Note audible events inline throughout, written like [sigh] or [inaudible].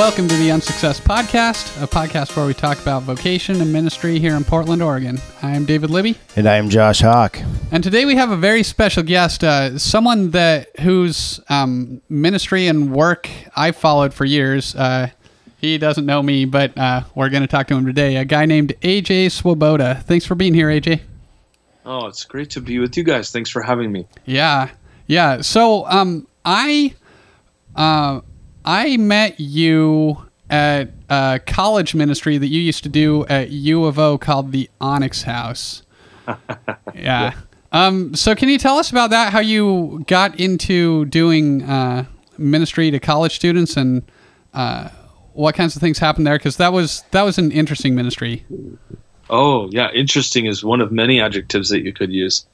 welcome to the Unsuccess Podcast, a podcast where we talk about vocation and ministry here in Portland, Oregon. I am David Libby, And I am Josh Hawk. and today we have a very special guest, uh, someone that whose um, ministry and work I've followed for years. Uh, he doesn't know me, but uh, we're going to talk to him today. A guy named AJ Swoboda. Thanks for being here, AJ. Oh, it's great to be with you guys. Thanks for having me. Yeah, yeah. So, um, I, uh, I met you at a college ministry that you used to do at U of O called the Onyx House. [laughs] yeah. Um. So, can you tell us about that? How you got into doing uh, ministry to college students and uh, what kinds of things happened there? Because that was that was an interesting ministry. Oh, yeah, interesting is one of many adjectives that you could use.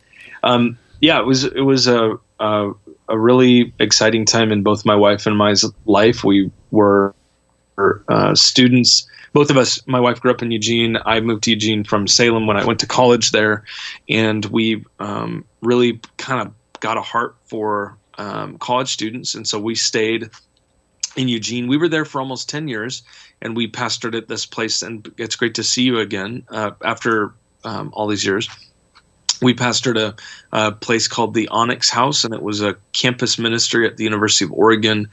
Um, yeah, it was it was a, a a really exciting time in both my wife and my life. We were uh, students. Both of us. My wife grew up in Eugene. I moved to Eugene from Salem when I went to college there, and we um, really kind of got a heart for um, college students, and so we stayed in Eugene. We were there for almost 10 years and we pastored at this place. And it's great to see you again uh, after um, all these years. We pastored a, a, place called the Onyx House, and it was a campus ministry at the University of Oregon.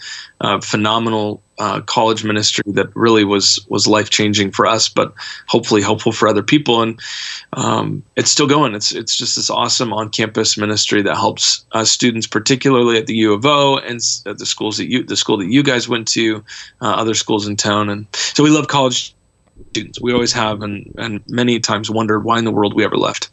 Phenomenal uh, college ministry that really was was life changing for us, but hopefully helpful for other people. And um, it's still going. It's it's just this awesome on campus ministry that helps uh, students, particularly at the U of O and at the schools that you the school that you guys went to, uh, other schools in town. And so we love college students. We always have, and and many times wondered why in the world we ever left.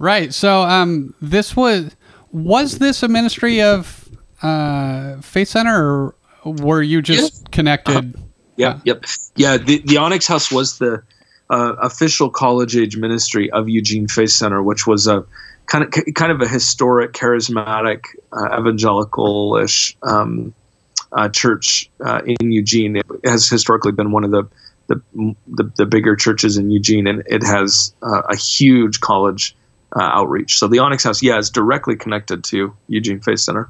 Right. So, um, this was was this a ministry of uh, Faith Center, or were you just Yes. connected? Yep, yep, yeah. The the Onyx House was the uh, official college age ministry of Eugene Faith Center, which was a kind of kind of a historic, charismatic, uh, evangelical-ish um, uh, church uh, in Eugene. It has historically been one of the the, the, the bigger churches in Eugene, and it has uh, a huge college uh, outreach. So the Onyx House, yeah, is directly connected to Eugene Faith Center.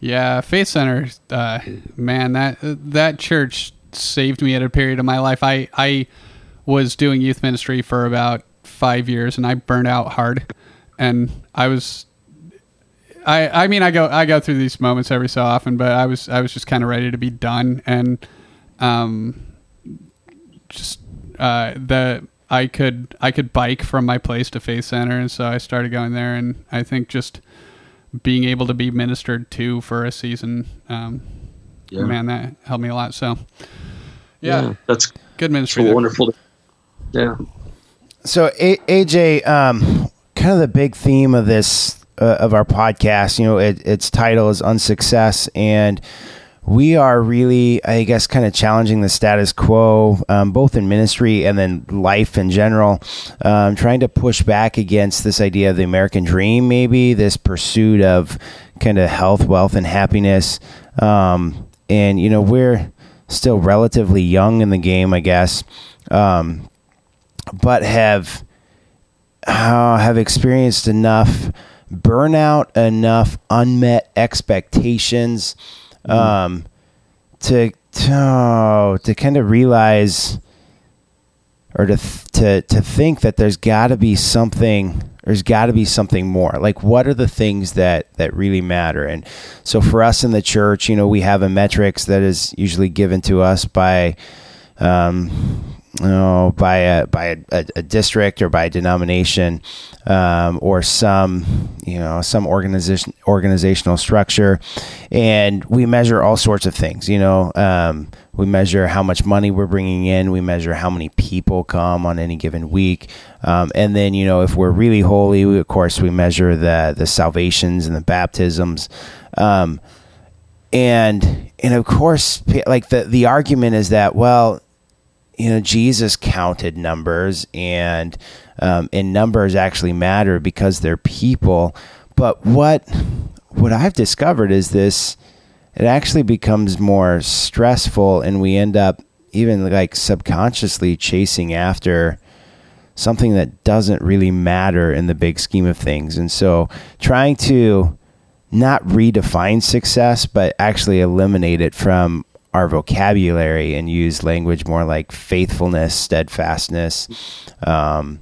Yeah, Faith Center. Uh, man, that that church saved me at a period of my life. I I was doing youth ministry for about five years, and I burned out hard. And I was, I I mean, I go I go through these moments every so often, but I was I was just kind of ready to be done, and um, just uh, the I could I could bike from my place to Faith Center, and so I started going there, and I think just being able to be ministered to for a season, um, Yeah. man, that helped me a lot. So, yeah, that's good ministry. so wonderful. Yeah. So A- AJ, um, kind of the big theme of this uh, of our podcast, you know, it, its title is unsuccess, and we are really, I guess, kind of challenging the status quo, um, both in ministry and then life in general, um, trying to push back against this idea of the American dream, maybe this pursuit of kind of health, wealth, and happiness. Um, and you know, we're still relatively young in the game, I guess. Um, but have uh, have experienced enough burnout, enough unmet expectations um, to to, oh, to kind of realize or to th- to to think that there's got to be something there's got to be something more. Like what are the things that that really matter? And so for us in the church you know we have a metrics that is usually given to us by um, know, by a by a, a, a district or by a denomination um, or some you know some organization organizational structure, and we measure all sorts of things. You know, um, we measure how much money we're bringing in. We measure how many people come on any given week, um, and then you know if we're really holy, we, of course we measure the the salvations and the baptisms. Um, and and of course like the the argument is that well you know Jesus counted numbers and um, and numbers actually matter because they're people. But what what I've discovered is this it actually becomes more stressful and we end up even like subconsciously chasing after something that doesn't really matter in the big scheme of things. And so trying to not redefine success but actually eliminate it from our vocabulary and use language more like faithfulness, steadfastness, um,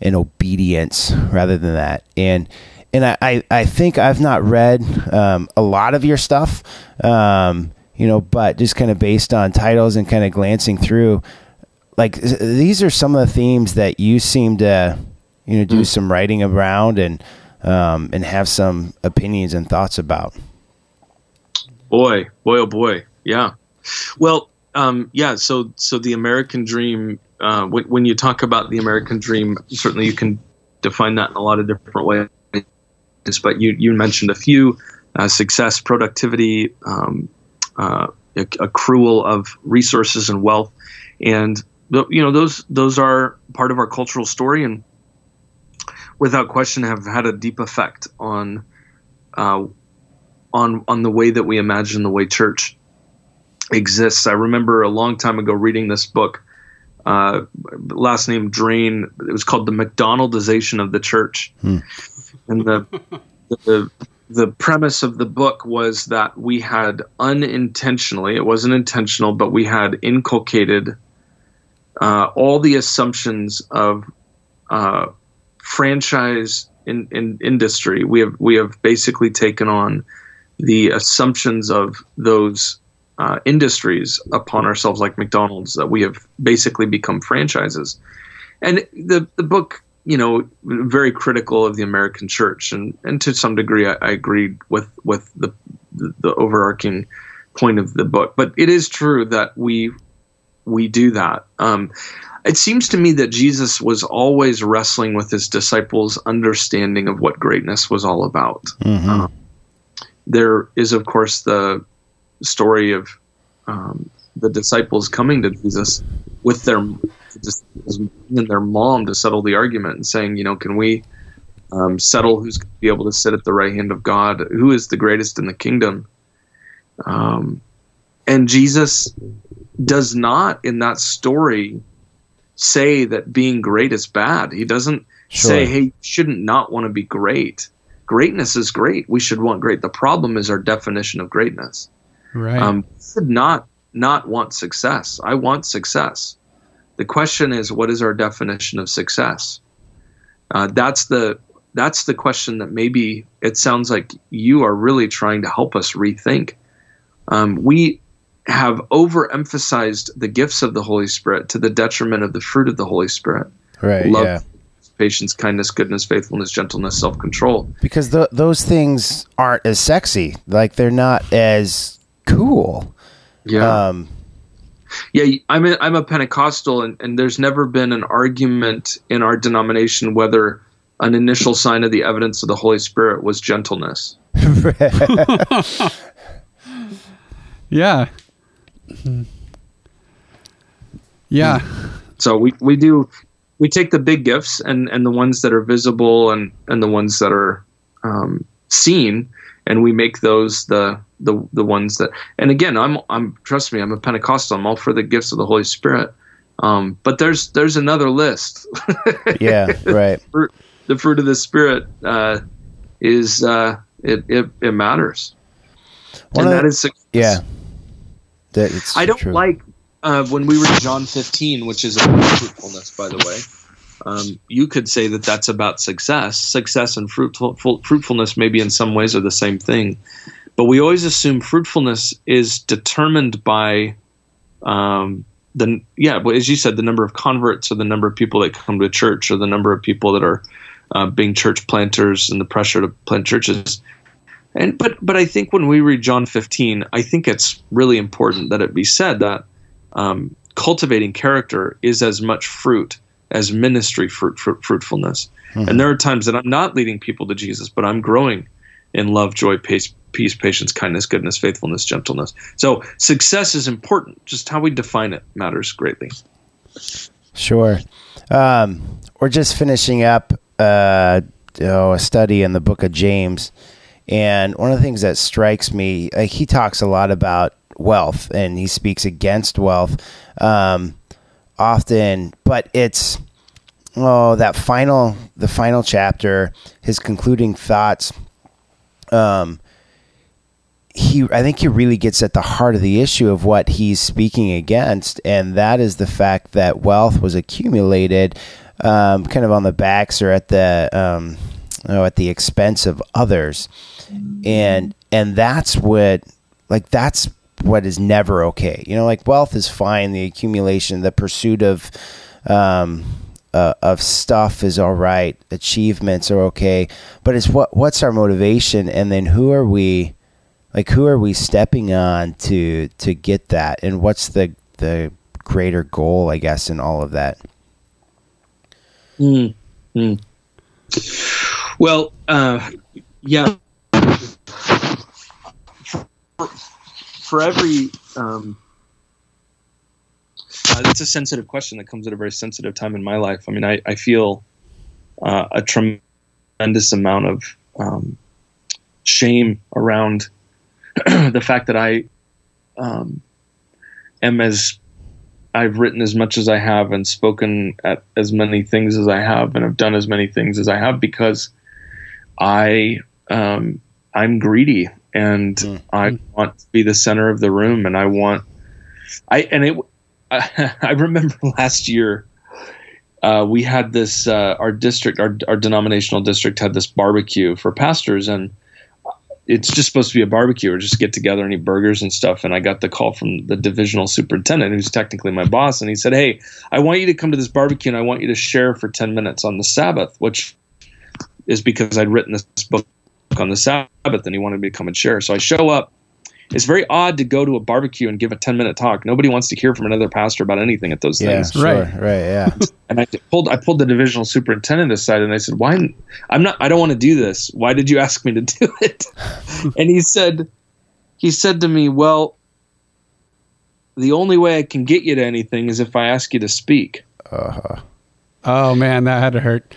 and obedience rather than that. And and I, I, I think I've not read um, a lot of your stuff, um, you know, but just kind of based on titles and kind of glancing through, like these are some of the themes that you seem to, you know, do mm. some writing around and um, and have some opinions and thoughts about. Boy, boy, oh boy, yeah. Well, um, yeah. So, so the American dream. Uh, when, when you talk about the American dream, certainly you can define that in a lot of different ways. But you you mentioned a few: uh, success, productivity, um, uh, accrual of resources and wealth, and you know those those are part of our cultural story and without question have had a deep effect on uh, on on the way that we imagine the way church exists. I remember a long time ago reading this book, uh, last name Drane. It was called "The McDonaldization of the Church," hmm. and the, the the premise of the book was that we had unintentionally, it wasn't intentional, but we had inculcated uh, all the assumptions of uh, franchise in, in industry. We have we have basically taken on the assumptions of those uh, industries upon ourselves, like McDonald's, that we have basically become franchises. And the the book, you know, very critical of the American church, and and to some degree, I, I agreed with with the, the overarching point of the book. But it is true that we we do that. Um, it seems to me that Jesus was always wrestling with his disciples' understanding of what greatness was all about. Mm-hmm. Um, there is, of course, the story of um, the disciples coming to Jesus with their and their mom to settle the argument and saying, you know, can we um, settle who's going to be able to sit at the right hand of God? Who is the greatest in the kingdom? Um, and Jesus does not, in that story, say that being great is bad. He doesn't sure. say, hey, you shouldn't not want to be great. Greatness is great. We should want great. The problem is our definition of greatness. Right. Um, should not not want success. I want success. The question is, what is our definition of success? Uh, that's the that's the question that maybe it sounds like you are really trying to help us rethink. Um, we have overemphasized the gifts of the Holy Spirit to the detriment of the fruit of the Holy Spirit. Right. Love, yeah. patience, kindness, goodness, faithfulness, gentleness, self control. Because the, those things aren't as sexy. Like they're not as cool. Yeah. Um, yeah, I'm a, I'm a Pentecostal, and, and there's never been an argument in our denomination whether an initial sign of the evidence of the Holy Spirit was gentleness. [laughs] [laughs] yeah. Yeah. So we, we do we take the big gifts and, and the ones that are visible and, and the ones that are um, seen and we make those the the the ones that and again I'm I'm trust me I'm a Pentecostal. I'm all for the gifts of the Holy Spirit. Um, but there's there's another list. [laughs] Yeah right. Fruit, the fruit of the Spirit uh, is uh, it, it it matters. One and that the, is success. yeah. That I don't true. like uh, when we read John 15 which is about fruitfulness by the way um, you could say that that's about success. Success and fruitful, fruitfulness, maybe in some ways, are the same thing. But we always assume fruitfulness is determined by um, the yeah, as you said, the number of converts or the number of people that come to church or the number of people that are uh, being church planters and the pressure to plant churches. And but but I think when we read John 15, I think it's really important that it be said that um, cultivating character is as much fruit as ministry fruit, fruit fruitfulness. Mm-hmm. And there are times that I'm not leading people to Jesus, but I'm growing in love, joy, pace, peace, patience, kindness, goodness, faithfulness, gentleness. So success is important. Just how we define it matters greatly. Sure. Um, we're just finishing up uh, oh, a study in the book of James. And one of the things that strikes me, uh, he talks a lot about wealth and he speaks against wealth. Um, often, but it's oh that final the final chapter, his concluding thoughts. Um, he I think he really gets at the heart of the issue of what he's speaking against, and that is the fact that wealth was accumulated um, kind of on the backs or at the um, oh, at the expense of others, and and that's what like that's what is never okay. You know, like wealth is fine, the accumulation, the pursuit of um, uh, of stuff is all right, achievements are okay, but it's what what's our motivation, and then who are we? like who are we stepping on to to get that and what's the the greater goal i guess in all of that mm, mm. well uh, yeah for, every um, uh, it's a sensitive question that comes at a very sensitive time in my life. I mean i, I feel uh, a tremendous amount of um, shame around [clears throat] the fact that I um, am as I've written as much as I have and spoken at as many things as I have and have done as many things as I have because I um, I'm greedy and mm. I want to be the center of the room and I want I and it I, [laughs] I remember last year uh, we had this uh, our district our, our denominational district had this barbecue for pastors and it's just supposed to be a barbecue or just get together and eat burgers and stuff. And I got the call from the divisional superintendent, who's technically my boss, and he said, "Hey, I want you to come to this barbecue and I want you to share for ten minutes on the Sabbath," which is because I'd written this book on the Sabbath, and he wanted me to come and share. So I show up it's very odd to go to a barbecue and give a 10 minute talk. Nobody wants to hear from another pastor about anything at those yeah, things. Sure, right. Right. Yeah. [laughs] and I pulled, I pulled the divisional superintendent aside and I said, why, I'm not, I don't want to do this. Why did you ask me to [laughs] do it? [laughs] and he said, he said to me, well, the only way I can get you to anything is if I ask you to speak. Uh-huh. Oh man, that had to hurt.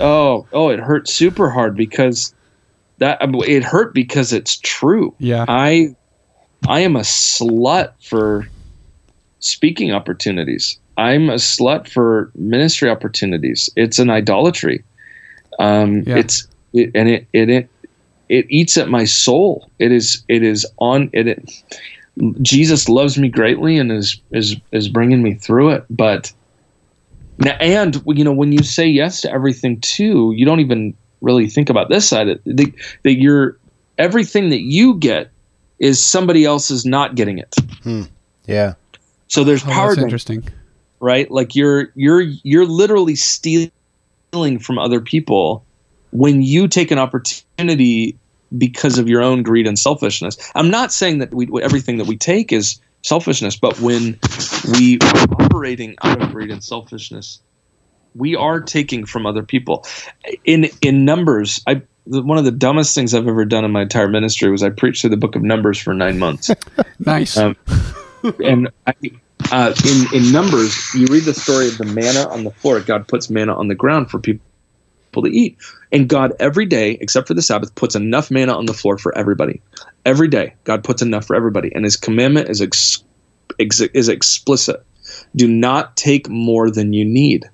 Oh, oh, it hurt super hard because that it hurt because it's true. Yeah. I I am a slut for speaking opportunities. I'm a slut for ministry opportunities. It's an idolatry. Um, yeah. It's it, and it, it it it eats at my soul. It is it is on it, it. Jesus loves me greatly and is is is bringing me through it. But now, and you know when you say yes to everything too, you don't even really think about this side of it, that you're everything that you get is somebody else is not getting it. Hmm. Yeah. So there's oh, power. interesting. Right? Like you're you're you're literally stealing from other people when you take an opportunity because of your own greed and selfishness. I'm not saying that we everything that we take is selfishness, but when we are operating out of greed and selfishness, we are taking from other people. In in numbers, I one of the dumbest things I've ever done in my entire ministry was I preached through the book of Numbers for nine months. [laughs] nice. Um, and I, uh, in in Numbers, you read the story of the manna on the floor. God puts manna on the ground for people to eat, and God every day, except for the Sabbath, puts enough manna on the floor for everybody. Every day, God puts enough for everybody, and His commandment is ex, ex, is explicit: do not take more than you need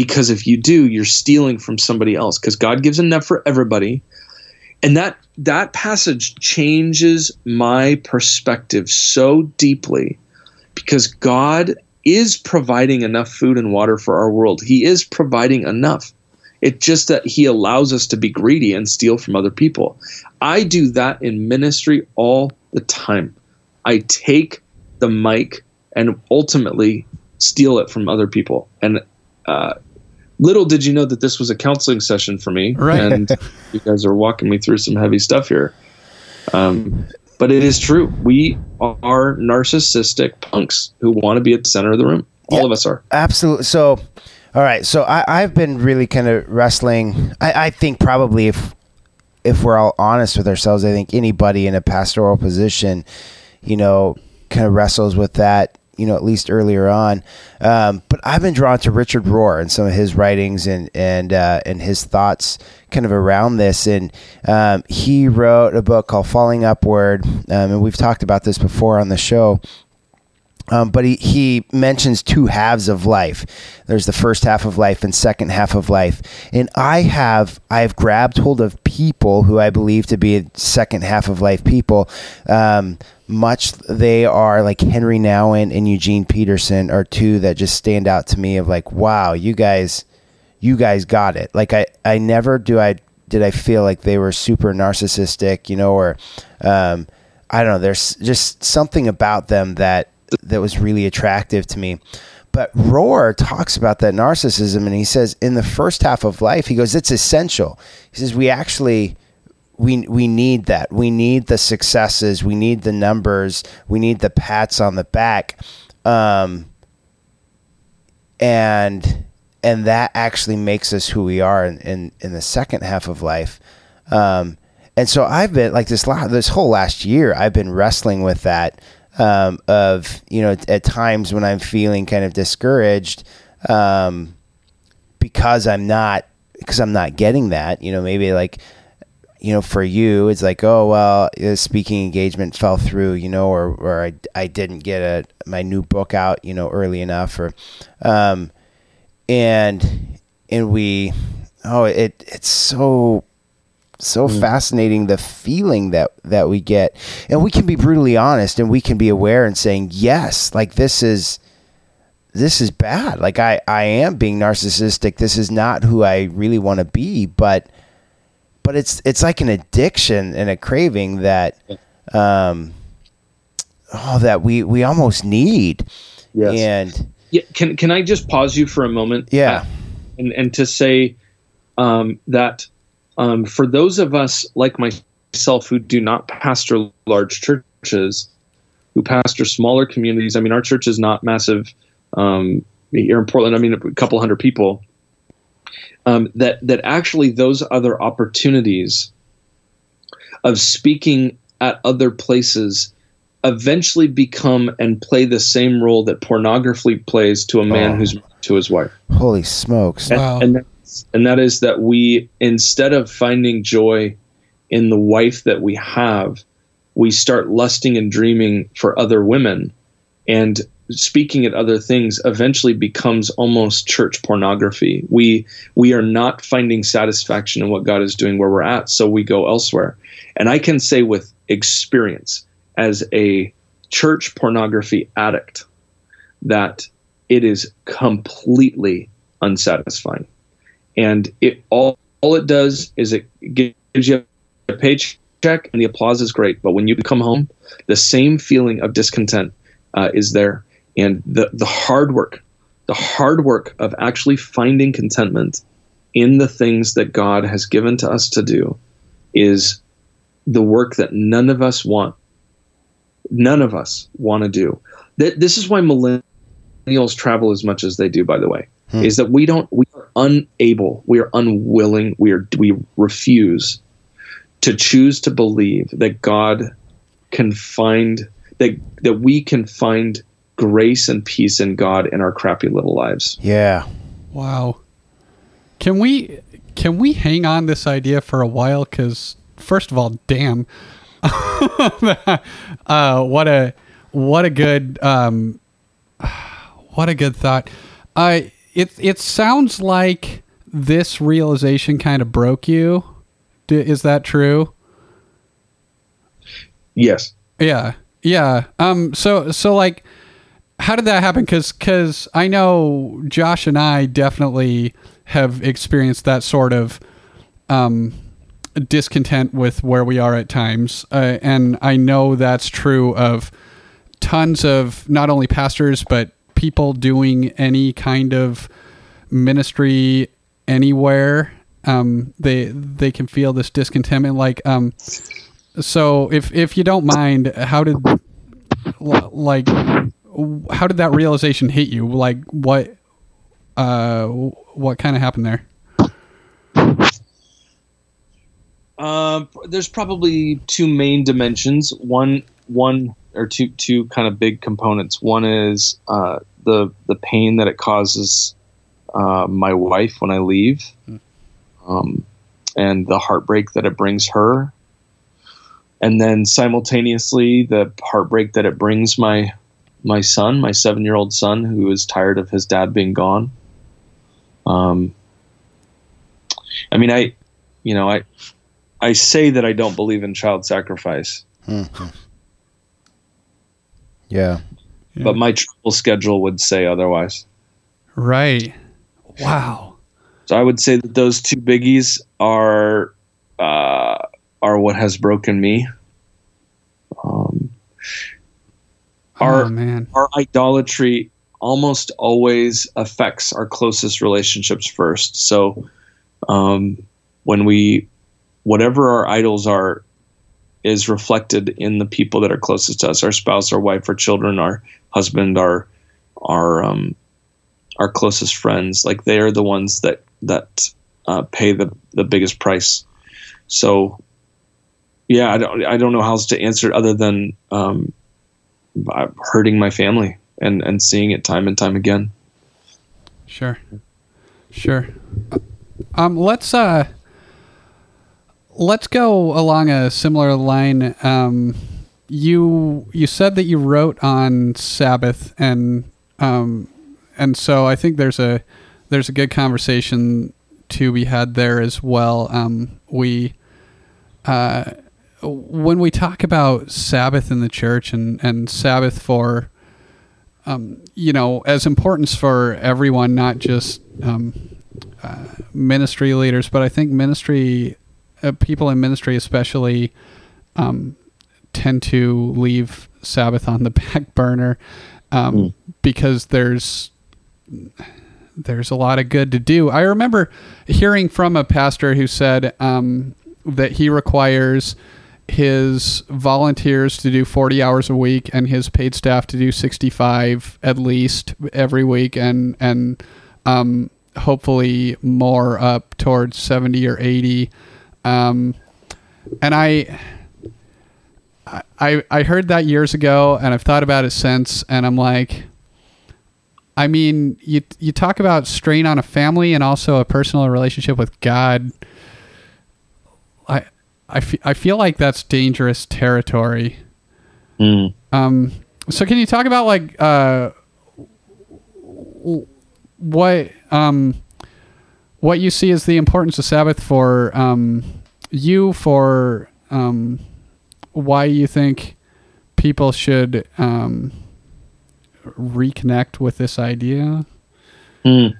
because if you do you're stealing from somebody else because god gives enough for everybody. And that that passage changes my perspective so deeply because god is providing enough food and water for our world. He is providing enough. It's just that he allows us to be greedy and steal from other people. I do that in ministry all the time. I take the mic and ultimately steal it from other people. And uh, little did you know that this was a counseling session for me, right. and [laughs] you guys are walking me through some heavy stuff here. Um, but it is true. We are narcissistic punks who want to be at the center of the room. All yeah, of us are. Absolutely. So, all right. So I, have been really kind of wrestling. I, I think probably if if we're all honest with ourselves, I think anybody in a pastoral position, you know, kind of wrestles with that you know, at least earlier on. Um, but I've been drawn to Richard Rohr and some of his writings and and uh, and his thoughts kind of around this. And um, he wrote a book called Falling Upward, um, and we've talked about this before on the show. Um, but he, he mentions two halves of life. There's the first half of life and second half of life. And I have I've grabbed hold of people who I believe to be second half of life people. Um, much they are like Henri Nouwen and Eugene Peterson are two that just stand out to me of like, wow, you guys you guys got it. Like I, I never do I did I feel like they were super narcissistic, you know, or um, I don't know. There's just something about them that that was really attractive to me. But Rohr talks about that narcissism, and he says in the first half of life, he goes, "It's essential." He says we actually we we need that. We need the successes. We need the numbers. We need the pats on the back, um, and and that actually makes us who we are in in, in the second half of life. Um, and so I've been like this last, this whole last year, I've been wrestling with that um, of you know at times when I'm feeling kind of discouraged um, because I'm not because I'm not getting that. You know, maybe like you know for you it's like oh well the speaking engagement fell through you know or or I, I didn't get a my new book out you know early enough or um and and we oh it it's so so mm. fascinating the feeling that that we get. And we can be brutally honest and we can be aware and saying yes like this is this is bad. Like i i am being narcissistic. This is not who i really want to be but but it's it's like an addiction and a craving that um oh that we we almost need yes. and yeah, can can I just pause you for a moment? Yeah, and and to say um, that um, for those of us like myself who do not pastor large churches, who pastor smaller communities. I mean, our church is not massive um, here in Portland. I mean, a couple hundred people. Um, that that actually those other opportunities of speaking at other places eventually become and play the same role that pornography plays to a man oh. who's to his wife. Holy smokes! And, wow. and, that's, and that is that we instead of finding joy in the wife that we have, we start lusting and dreaming for other women, and speaking at other things eventually becomes almost church pornography. We we are not finding satisfaction in what God is doing where we're at, so we go elsewhere. And I can say with experience as a church pornography addict that it is completely unsatisfying. And it all, all it does is it gives you a paycheck and the applause is great. But when you come home, the same feeling of discontent uh, is there. And the, the hard work, the hard work of actually finding contentment in the things that God has given to us to do is the work that none of us want none of us want to do. That this is why millennials travel as much as they do. By the way, hmm. is that we don't we are unable, we are unwilling, we are we refuse to choose to believe that God can find that that we can find grace and peace in God in our crappy little lives. Yeah. Wow. Can we can we hang on this idea for a while? Because first of all, damn, [laughs] uh, what a what a good um, what a good thought. Uh, it it sounds like this realization kind of broke you. D- is that true? Yes. Yeah. Yeah. Um. So so like, how did that happen? Because because I know Josh and I definitely have experienced that sort of um discontent with where we are at times. Uh, and I know that's true of tons of not only pastors, but people doing any kind of ministry anywhere. Um, they they can feel this discontentment. Like, um, so if if you don't mind, how did like how did that realization hit you? Like, what uh, what kind of happened there? Uh, there's probably two main dimensions. One, one or two, two kind of big components. One is uh, the the pain that it causes uh, my wife when I leave, um, and the heartbreak that it brings her, and then simultaneously the heartbreak that it brings my my son, my seven year old son, who is tired of his dad being gone. Um, I mean, I, you know, I, I say that I don't believe in child sacrifice. [laughs] Mm-hmm. Yeah. Yeah. But my travel schedule would say otherwise. Right. Wow. So I would say that those two biggies are uh, are what has broken me. Um, our oh our idolatry almost always affects our closest relationships first. So um, when we whatever our idols are is reflected in the people that are closest to us our spouse our wife our children our husband our our um, our closest friends like they are the ones that that uh, pay the the biggest price so yeah i don't i don't know how else to answer it other than um, hurting my family and and seeing it time and time again Sure. Sure. Um, let's uh, let's go along a similar line. Um, you you said that you wrote on Sabbath, and um, and so I think there's a there's a good conversation to be had there as well. Um, we uh, when we talk about Sabbath in the church and and Sabbath for um, you know, as importance for everyone, not just um, uh, ministry leaders, but I think ministry uh, people in ministry, especially, um, tend to leave Sabbath on the [laughs] back burner um, Mm. because there's there's a lot of good to do. I remember hearing from a pastor who said um, that he requires his volunteers to do 40 hours a week and his paid staff to do 65 at least every week and and um, hopefully more up towards 70 or 80 um, and I I I heard that years ago and I've thought about it since and I'm like I mean you you talk about strain on a family and also a personal relationship with God. I I, fe- I feel like that's dangerous territory. Mm. Um, so can you talk about like uh, what um, what you see as the importance of Sabbath for um, you for um, why you think people should um, reconnect with this idea? Mm.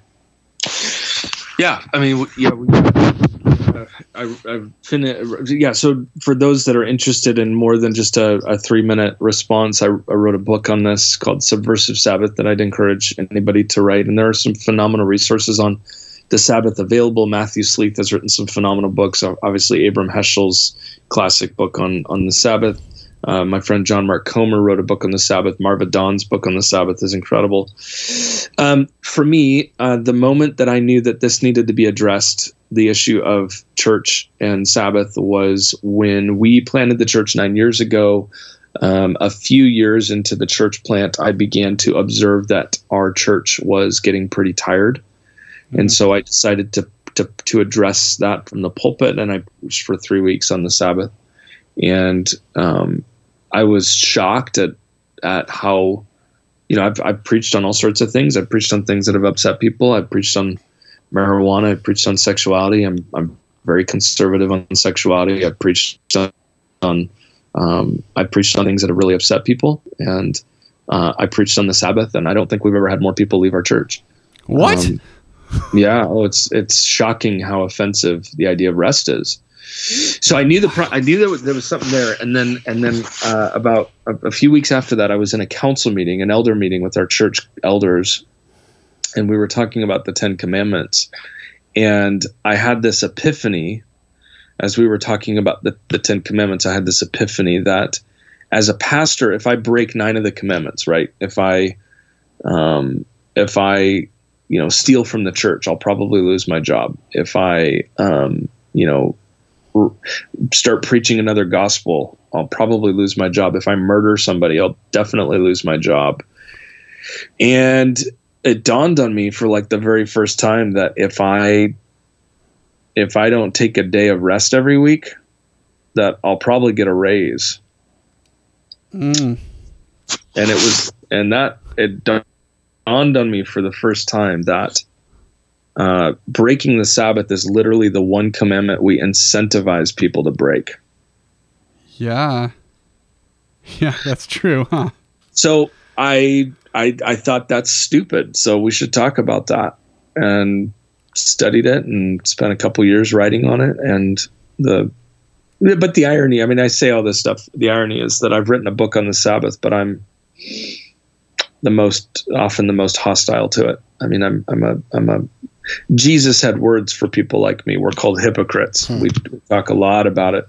Yeah, I mean, yeah, we, I, I've fin- yeah. So for those that are interested in more than just a, a three minute response, I, I wrote a book on this called Subversive Sabbath that I'd encourage anybody to write. And there are some phenomenal resources on the Sabbath available. Matthew Sleeth has written some phenomenal books. Obviously, Abram Heschel's classic book on on the Sabbath. Uh, my friend John Mark Comer wrote a book on the Sabbath. Marva Dawn's book on the Sabbath is incredible. Um, for me, uh, the moment that I knew that this needed to be addressed, the issue of church and Sabbath, was when we planted the church nine years ago. Um, a few years into the church plant, I began to observe that our church was getting pretty tired. And so I decided to, to, to address that from the pulpit, and I preached for three weeks on the Sabbath. And um, I was shocked at at how, you know, I've, I've preached on all sorts of things. I've preached on things that have upset people. I've preached on marijuana. I've preached on sexuality. I'm I'm very conservative on sexuality. I've preached on, on um, I preached on things that have really upset people, and uh, I preached on the Sabbath. And I don't think we've ever had more people leave our church. What? Um, yeah, oh, it's it's shocking how offensive the idea of rest is. So I knew the pro- I knew there was, there was something there, and then and then uh, about a, a few weeks after that, I was in a council meeting, an elder meeting with our church elders, and we were talking about the Ten Commandments, and I had this epiphany as we were talking about the, the Ten Commandments. I had this epiphany that as a pastor, if I break nine of the commandments, right, if I um, if I you know steal from the church i'll probably lose my job. If i um, you know r- start preaching another gospel i'll probably lose my job. If i murder somebody i'll definitely lose my job. And it dawned on me for like the very first time that if i if i don't take a day of rest every week that i'll probably get a raise. Mm. and it was and that it dawned on me for the first time that uh, breaking the Sabbath is literally the one commandment we incentivize people to break. Yeah. Yeah, that's true, huh? So I I I thought that's stupid. So we should talk about that. And studied it and spent a couple years writing on it and the but the irony, I mean I say all this stuff. The irony is that I've written a book on the Sabbath, but I'm the most often the most hostile to it. I mean I'm I'm a I'm a Jesus had words for people like me. We're called hypocrites. Hmm. We, talk a lot about it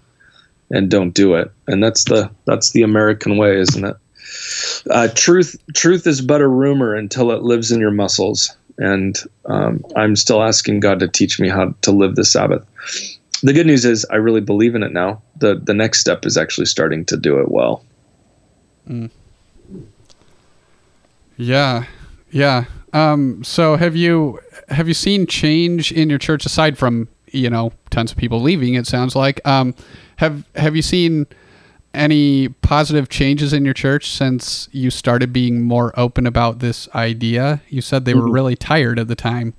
and don't do it. And that's the that's the American way, isn't it? Uh, truth truth is but a rumor until it lives in your muscles. And um, I'm still asking God to teach me how to live the Sabbath. The good news is I really believe in it now. the The next step is actually starting to do it well. Mm. Yeah, yeah. Um, so have you have you seen change in your church aside from you know tons of people leaving? It sounds like. Um, have Have you seen any positive changes in your church since you started being more open about this idea? You said they were mm-hmm. really tired at the time.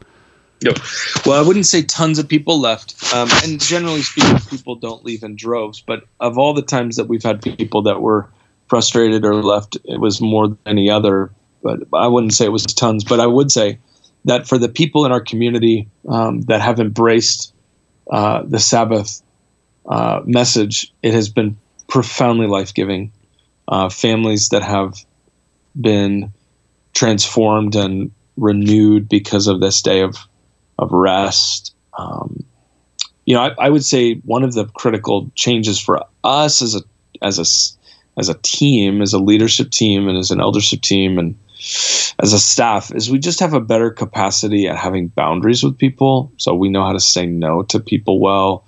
Yep. Well, I wouldn't say tons of people left, um, and generally speaking, people don't leave in droves. But of all the times that we've had people that were frustrated or left, it was more than any other. But I wouldn't say it was tons. But I would say that for the people in our community um, that have embraced uh, the Sabbath uh, message, it has been profoundly life giving. Uh, families that have been transformed and renewed because of this day of of rest. Um, you know, I, I, would say one of the critical changes for us as a as a as a team, as a leadership team, and as an eldership team, and as a staff, is we just have a better capacity at having boundaries with people. So we know how to say no to people well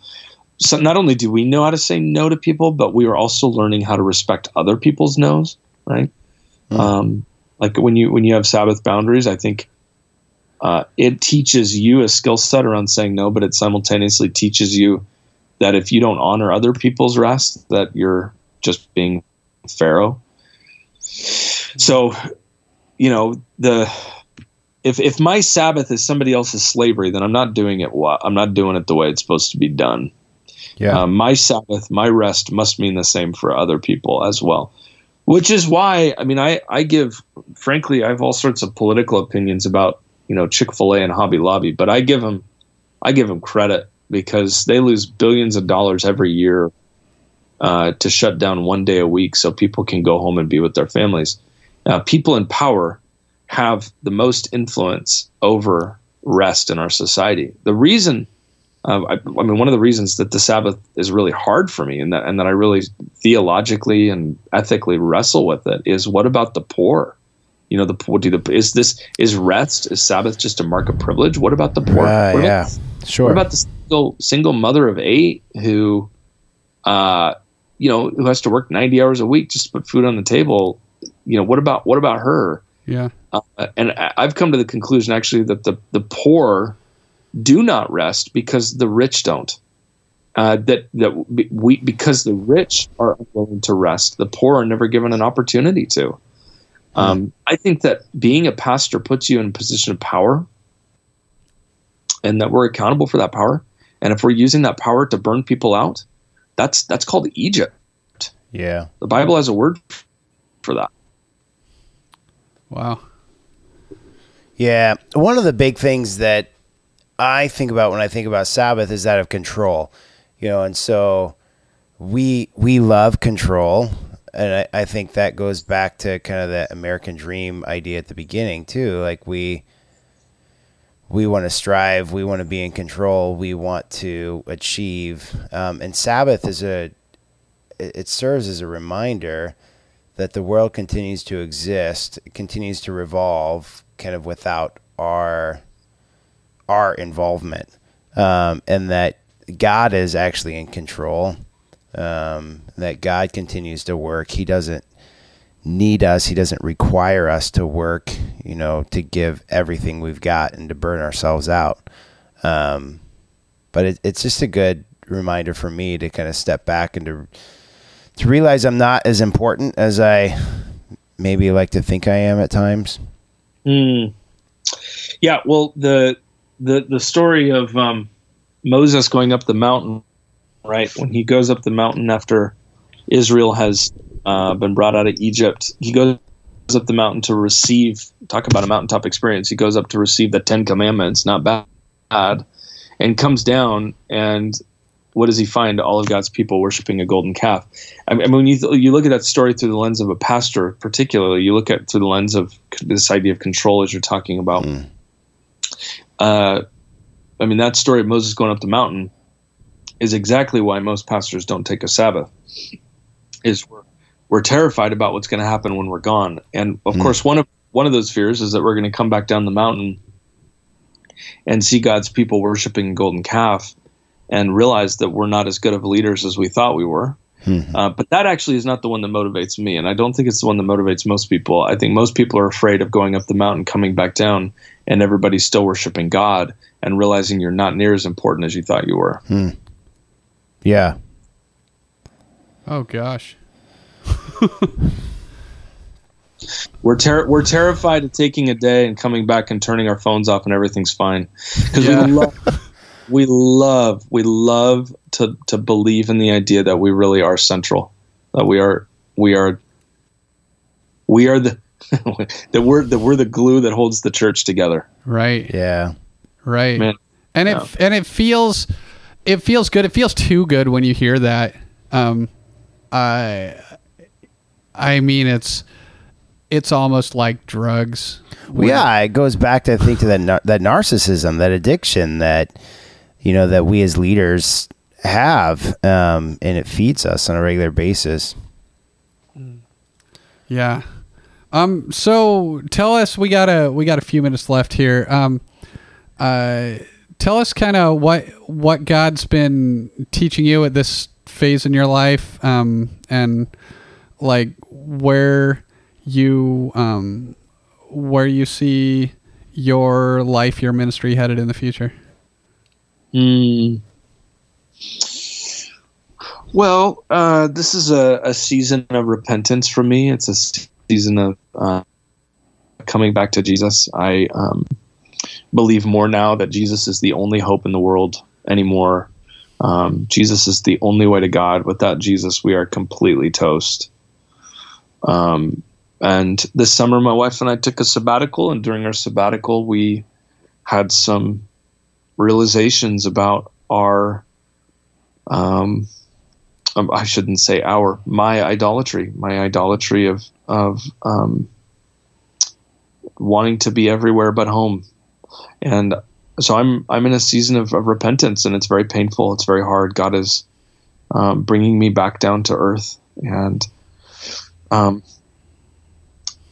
so not only do we know how to say no to people, but we are also learning how to respect other people's no's, right? Mm. Um, like when you when you have Sabbath boundaries, I think uh, it teaches you a skill set around saying no, but it simultaneously teaches you that if you don't honor other people's rest, that you're just being pharaoh. So, you know the if if my Sabbath is somebody else's slavery, then I'm not doing it. I'm not doing it the way it's supposed to be done. Yeah. Uh, my Sabbath, my rest must mean the same for other people as well. Which is why, I mean, I, I give, frankly, I have all sorts of political opinions about, you know, Chick fil A and Hobby Lobby, but I give them, I give them credit because they lose billions of dollars every year uh, to shut down one day a week so people can go home and be with their families. Uh, people in power have the most influence over rest in our society. The reason uh, I, I, mean, one of the reasons that the Sabbath is really hard for me, and that and that I really theologically and ethically wrestle with it, is what about the poor? You know, the poor. Do the is this is rest is Sabbath just a mark of privilege? What about the poor? Uh, what yeah, about, sure. What about the single single mother of eight who, uh, you know, who has to work ninety hours a week just to put food on the table? You know, what about what about her? Yeah. Uh, and I've come to the conclusion actually that the the poor do not rest because the rich don't. Uh, that that we because the rich are unwilling to rest, the poor are never given an opportunity to. Um, I think that being a pastor puts you in a position of power, and that we're accountable for that power. And if we're using that power to burn people out, that's that's called Egypt. Yeah, the Bible has a word for that. Wow. Yeah, one of the big things that I think about when I think about Sabbath is that of control, you know, and so we we love control, and I, I think that goes back to kind of that American dream idea at the beginning too. Like we we want to strive, we want to be in control, we want to achieve, um, and Sabbath is a it serves as a reminder that the world continues to exist, continues to revolve, kind of without our our involvement, um, and that God is actually in control. Um, that God continues to work. He doesn't need us. He doesn't require us to work. You know, to give everything we've got and to burn ourselves out. Um, but it, it's just a good reminder for me to kind of step back and to to realize I'm not as important as I maybe like to think I am at times. Mm. Yeah, well, the the the story of um, Moses going up the mountain, right? When he goes up the mountain after Israel has uh, been brought out of Egypt, he goes up the mountain to receive. Talk about a mountaintop experience. He goes up to receive the Ten Commandments, not bad, and comes down and what does he find? All of God's people worshiping a golden calf. I mean, when you you look at that story through the lens of a pastor, particularly, you look at through the lens of this idea of control, as you're talking about. Mm. Uh, I mean, that story of Moses going up the mountain is exactly why most pastors don't take a Sabbath. Is we're, we're terrified about what's going to happen when we're gone, and of mm. course, one of one of those fears is that we're going to come back down the mountain and see God's people worshiping a golden calf and realize that we're not as good of leaders as we thought we were. Mm-hmm. Uh, but that actually is not the one that motivates me, and I don't think it's the one that motivates most people. I think most people are afraid of going up the mountain, coming back down, and everybody's still worshiping God and realizing you're not near as important as you thought you were. Hmm. Yeah. Oh gosh. [laughs] we're ter- we're terrified of taking a day and coming back and turning our phones off and everything's fine because yeah. we love we love we love to to believe in the idea that we really are central that we are we are we are the [laughs] that we're that we're the glue that holds the church together. Right. Yeah. Right. Man. and it and it feels it feels good. It feels too good when you hear that. Um i i mean it's it's almost like drugs. Well, yeah it goes back to i think to that that narcissism that addiction that you know, that we as leaders have, um, and it feeds us on a regular basis. Yeah. Um. So tell us, we got a we got a few minutes left here. Um. Uh. Tell us kind of what what God's been teaching you at this phase in your life, um, and like where you um where you see your life, your ministry headed in the future. Mm. Well, uh, this is a, a, season of repentance for me. It's a season of uh, coming back to Jesus. I um, believe more now that Jesus is the only hope in the world anymore. Um, Jesus is the only way to God. Without Jesus, we are completely toast. Um, and this summer, my wife and I took a sabbatical, and during our sabbatical, we had some realizations about our um, um, I shouldn't say our my idolatry, my idolatry of of um, wanting to be everywhere but home, and so I'm I'm in a season of, of repentance, and it's very painful. It's very hard. God is um, bringing me back down to earth, and um,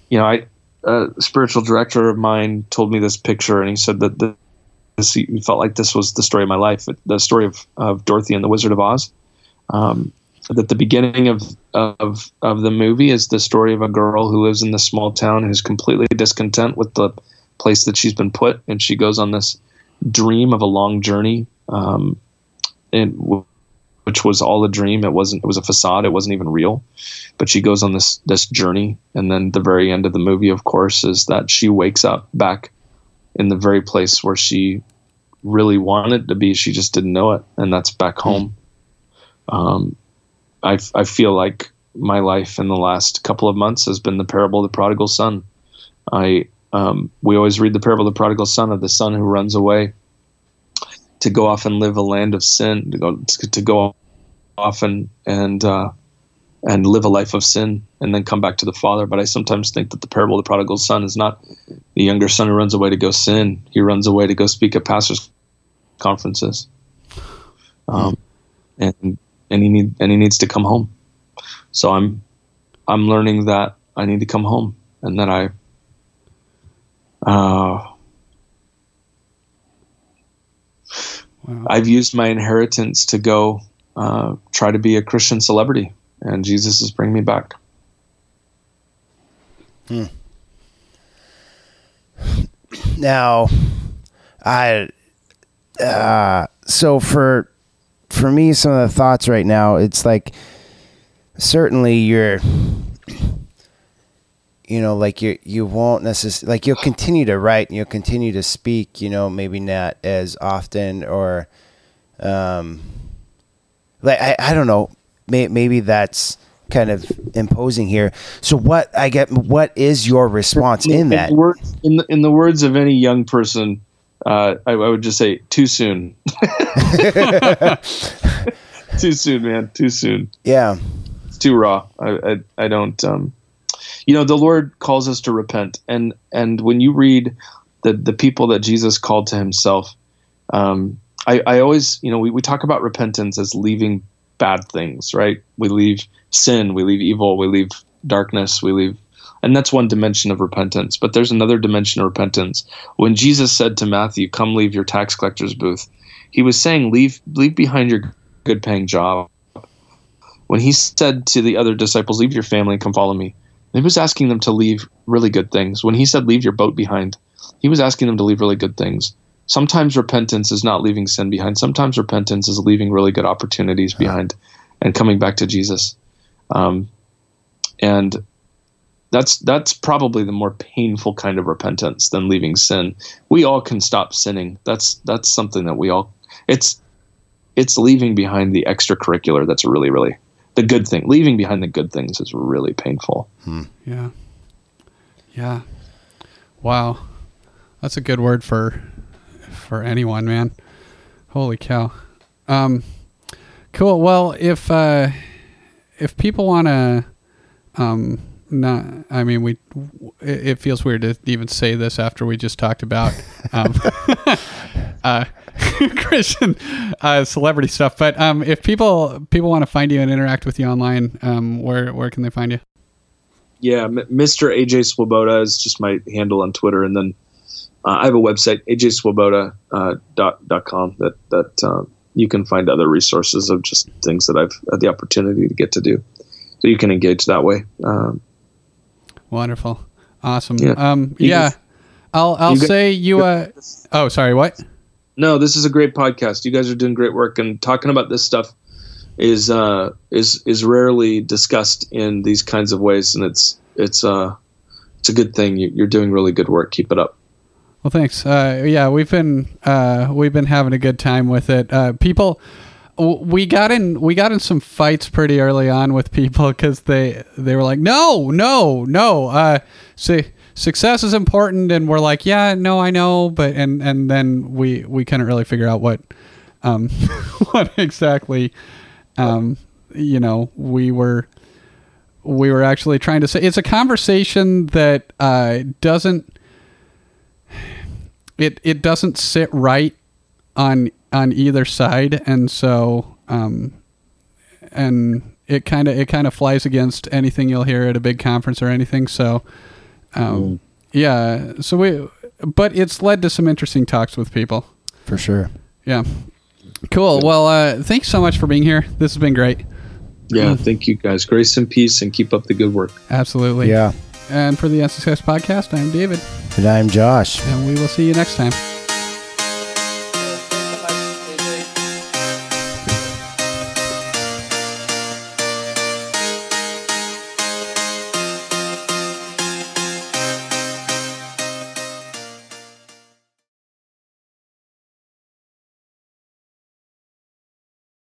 you know, I a spiritual director of mine told me this picture, and he said that the this felt like this was the story of my life, the story of, of Dorothy and the Wizard of Oz. Um, that the beginning of, of of the movie is the story of a girl who lives in this small town who's completely discontent with the place that she's been put, and she goes on this dream of a long journey, um, and which was all a dream. It wasn't. It was a facade. It wasn't even real. But she goes on this this journey, and then the very end of the movie, of course, is that she wakes up back in the very place where she really wanted to be. She just didn't know it, and that's back hmm. home. Um, I, I feel like my life in the last couple of months has been the parable of the prodigal son. I um, we always read the parable of the prodigal son of the son who runs away to go off and live a land of sin, to go to go off and and uh, and live a life of sin and then come back to the father. But I sometimes think that the parable of the prodigal son is not the younger son who runs away to go sin. He runs away to go speak at pastors' conferences, um, and and he need and he needs to come home. So I'm I'm learning that I need to come home and that I. Uh, wow. I've used my inheritance to go uh, try to be a Christian celebrity and Jesus is bringing me back. Hmm. Now, I uh, so for for me, some of the thoughts right now, it's like certainly you're you know, like you you won't necessarily like you'll continue to write and you'll continue to speak, you know, maybe not as often or, um, like I I don't know, may, maybe that's kind of imposing here. So what I get, what is your response in that? In the, word, in the, in the words of any young person, uh, I, I, would just say too soon. [laughs] too soon, man. Too soon. Yeah, it's too raw. I I, I don't. Um, you know, the Lord calls us to repent, and and when you read the the people that Jesus called to Himself, um, I, I always, you know, we, we talk about repentance as leaving bad things, right? We leave sin, we leave evil, we leave darkness, we leave and that's one dimension of repentance. But there's another dimension of repentance. When Jesus said to Matthew, "Come leave your tax collector's booth," he was saying, "Leave leave behind your good paying job." When he said to the other disciples, "Leave your family and come follow me," he was asking them to leave really good things. When he said, "Leave your boat behind," he was asking them to leave really good things. Sometimes repentance is not leaving sin behind. Sometimes repentance is leaving really good opportunities behind and coming back to Jesus. Um, and that's that's probably the more painful kind of repentance than leaving sin. We all can stop sinning. That's that's something that we all it's it's leaving behind the extracurricular that's really really the good thing. Leaving behind the good things is really painful. Hmm. Yeah. Yeah. Wow. That's a good word for for anyone, man. Holy cow. Um cool. Well, if uh if people want to um not i mean we it, feels weird to even say this after we just talked about um, [laughs] uh, [laughs] christian uh, celebrity stuff but um, if people people want to find you and interact with you online um, where where can they find you yeah mr aj swoboda is just my handle on twitter and then uh, i have a website ajswoboda uh, dot, dot com that that uh, you can find other resources of just things that i've had the opportunity to get to do so you can engage that way um, Wonderful. Awesome. Yeah. Um, yeah. Guys, I'll I'll you say you uh oh sorry what? No, this is a great podcast. You guys are doing great work and talking about this stuff is uh is is rarely discussed in these kinds of ways and it's it's uh it's a good thing. You're doing really good work. Keep it up. Well, thanks. Uh, yeah, we've been uh, we've been having a good time with it. Uh, people we got in we got in some fights pretty early on with people because they they were like no no no uh see success is important and we're like yeah no i know but and and then we we couldn't really figure out what um [laughs] what exactly um you know we were we were actually trying to say it's a conversation that uh doesn't it it doesn't sit right on on either side, and so um, and it kind of it kind of flies against anything you'll hear at a big conference or anything. So, um, mm. yeah. So we, but it's led to some interesting talks with people. For sure. Yeah. Cool. Well, uh, thanks so much for being here. This has been great. Yeah. Thank you guys. Grace and peace, and keep up the good work. Absolutely. Yeah. And for the Unsuccess Podcast, I'm David. And I'm Josh. And we will see you next time.